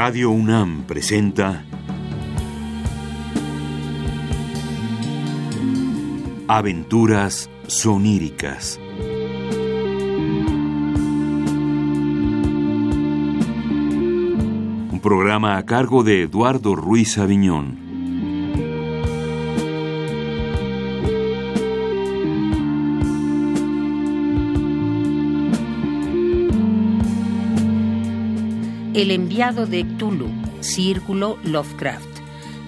Radio UNAM presenta Aventuras soníricas. Un programa a cargo de Eduardo Ruiz Aviñón. El enviado de Cthulhu, Círculo Lovecraft,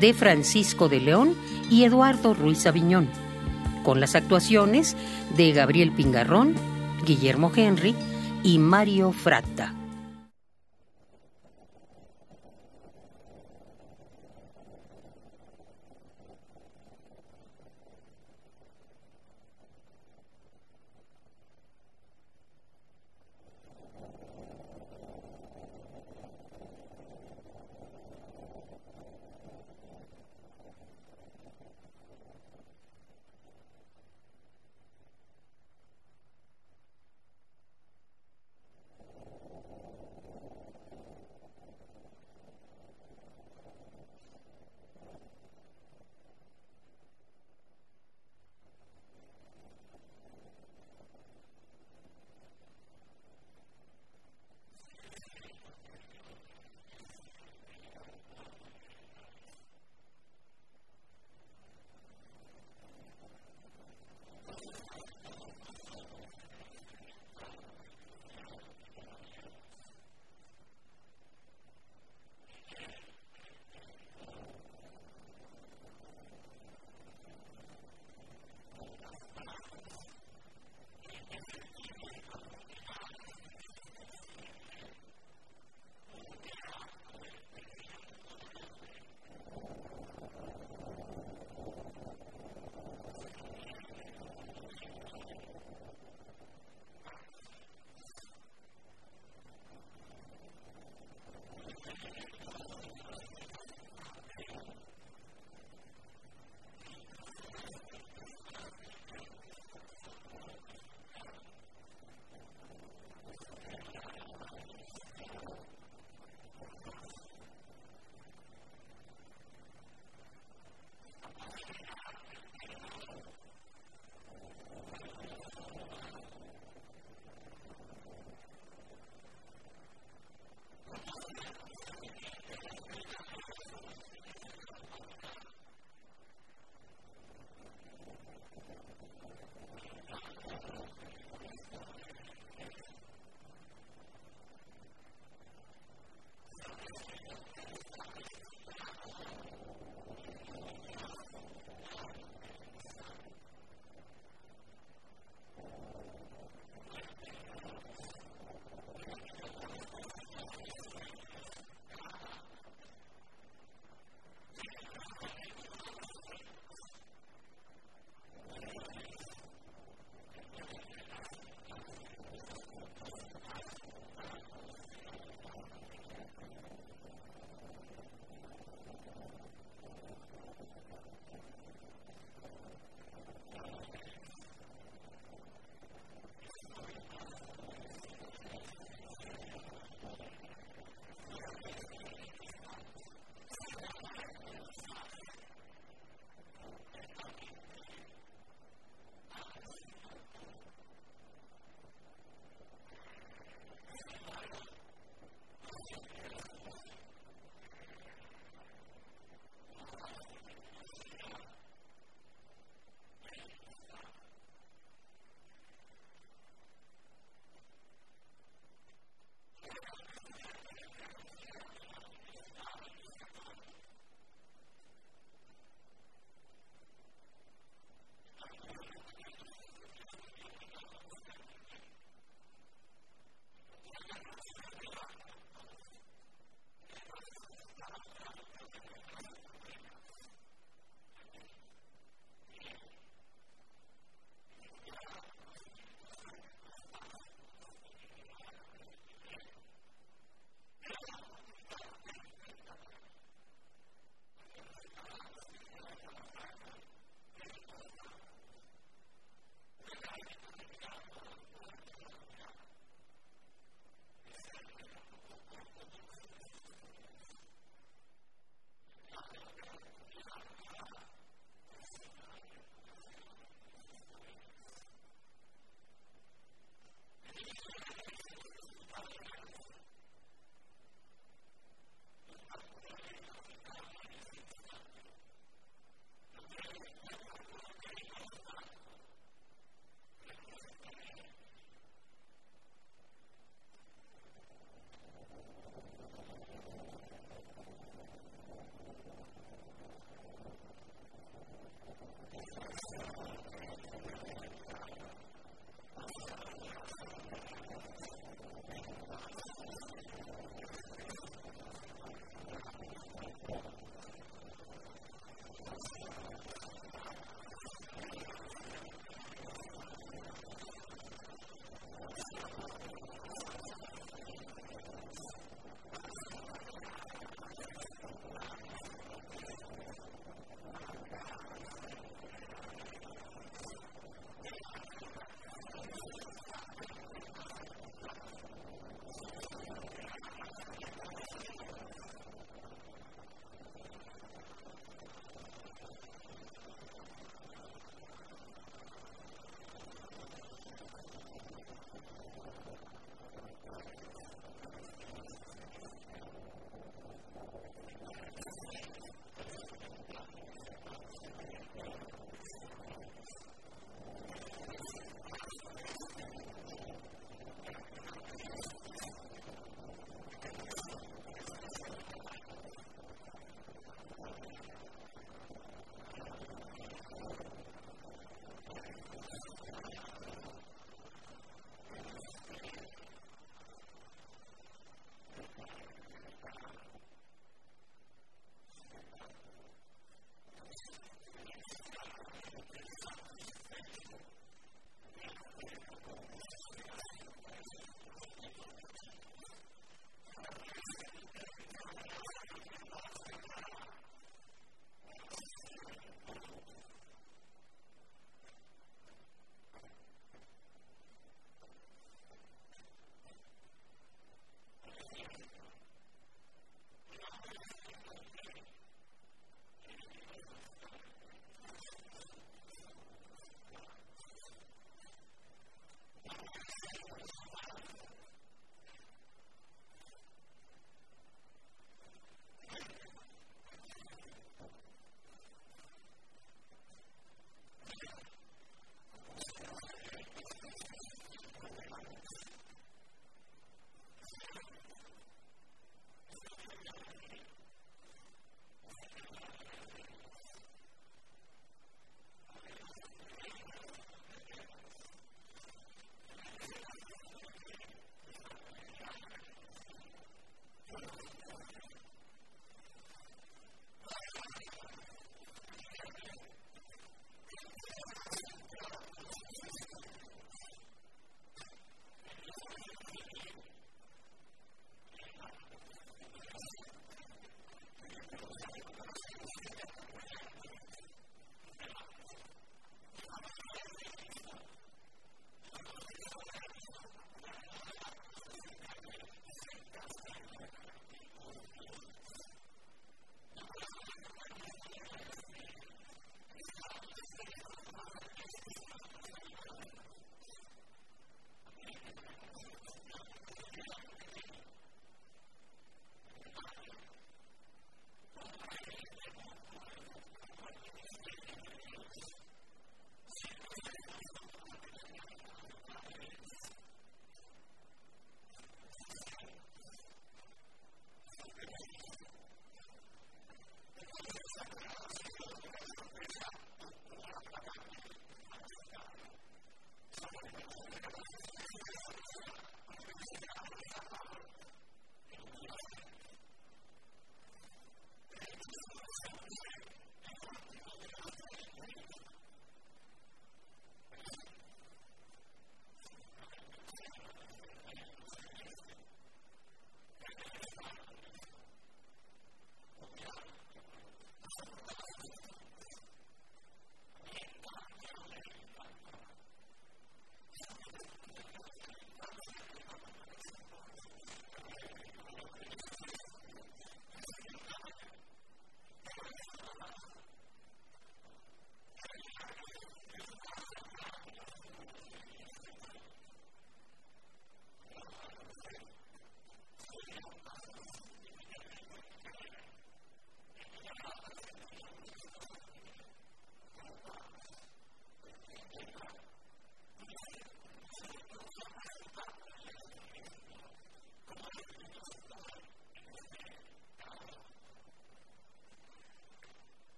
de Francisco de León y Eduardo Ruiz Aviñón, con las actuaciones de Gabriel Pingarrón, Guillermo Henry y Mario Fratta.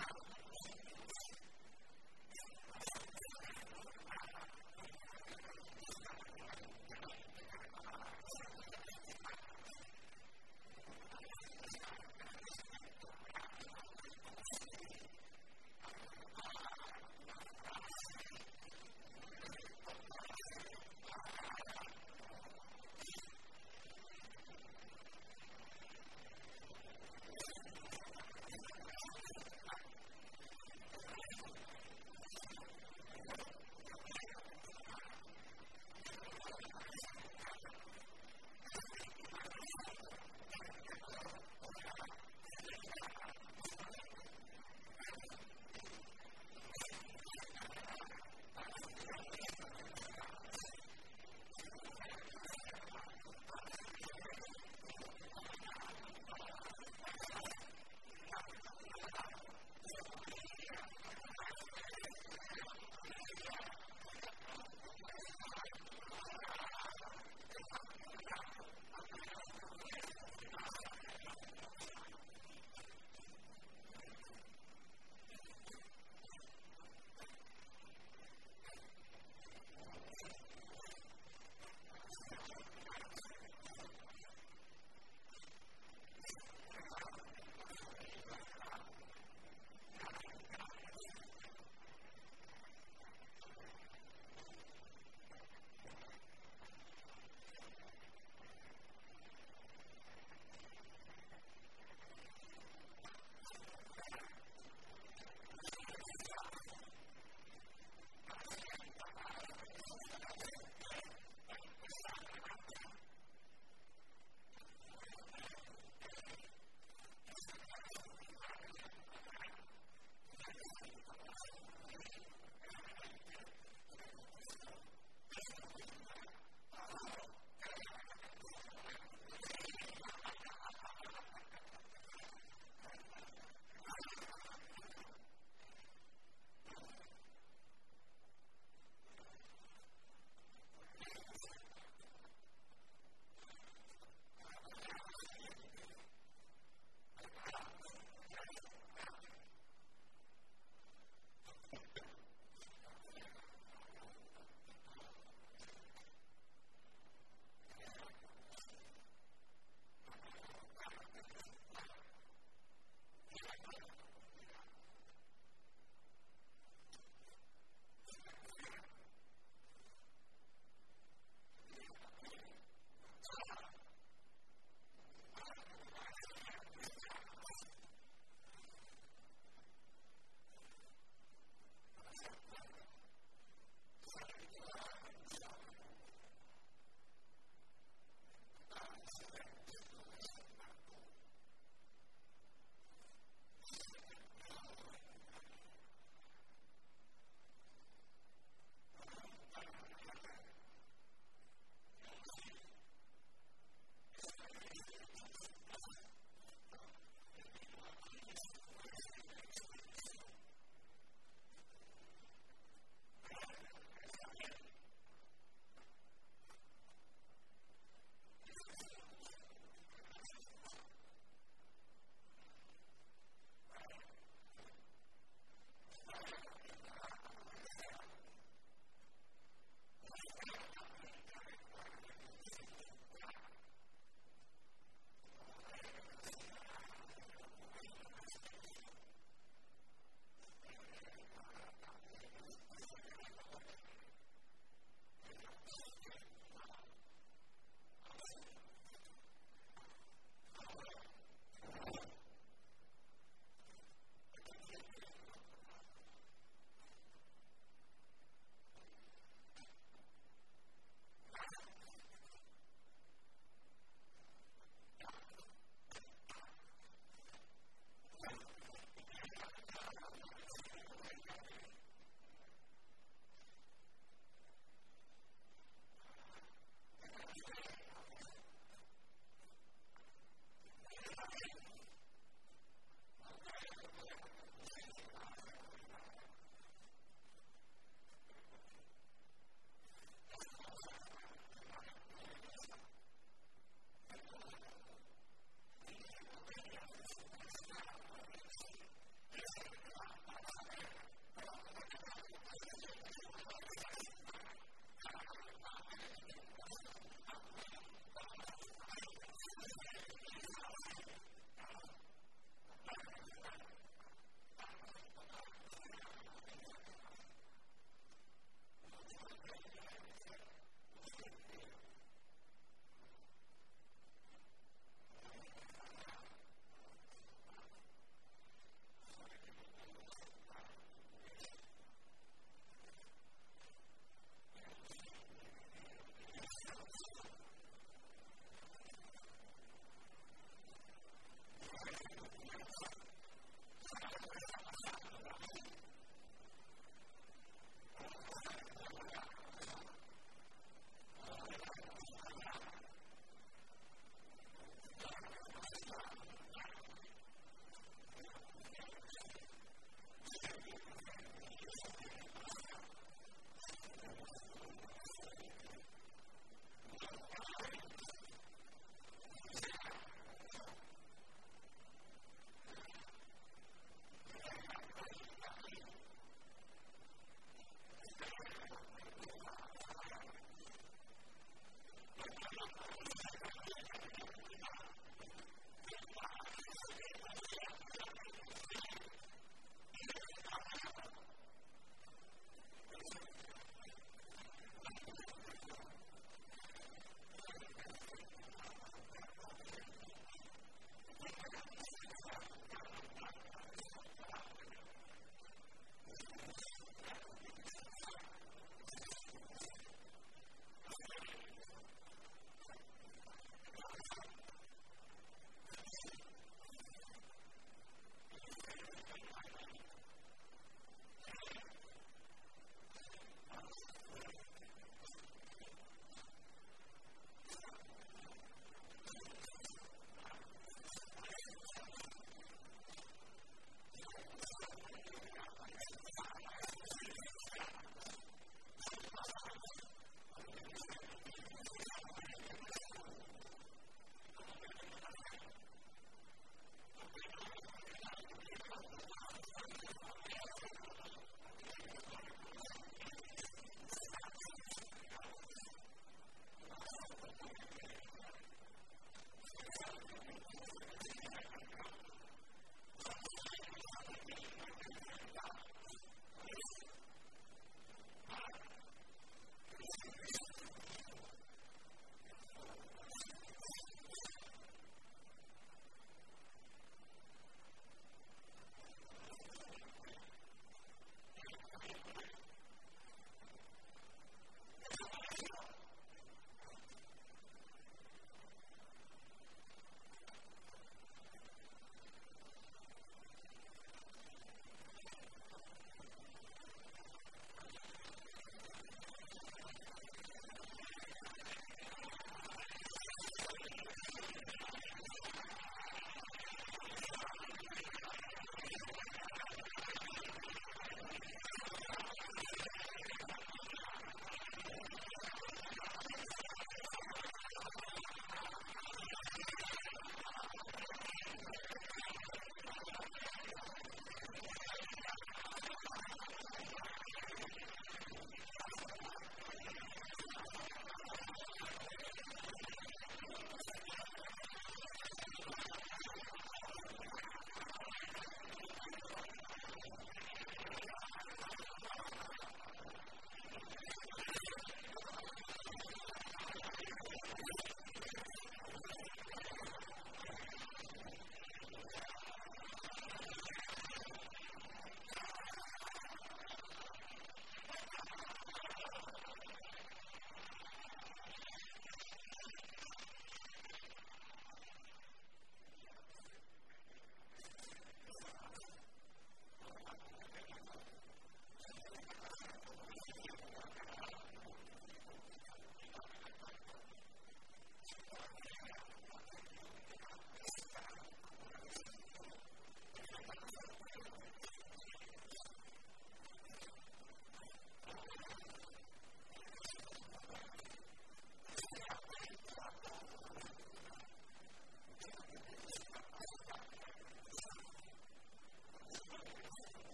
out.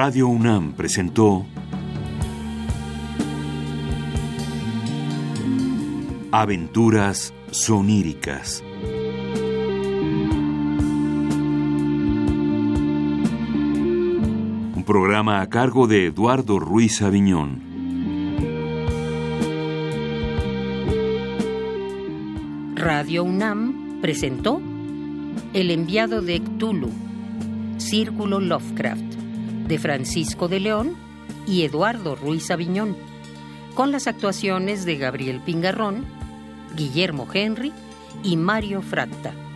Radio UNAM presentó Aventuras soníricas. Un programa a cargo de Eduardo Ruiz Aviñón. Radio UNAM presentó El enviado de Cthulhu, Círculo Lovecraft, de Francisco de León y Eduardo Ruiz Aviñón, con las actuaciones de Gabriel Pingarrón, Guillermo Henry y Mario Fratta.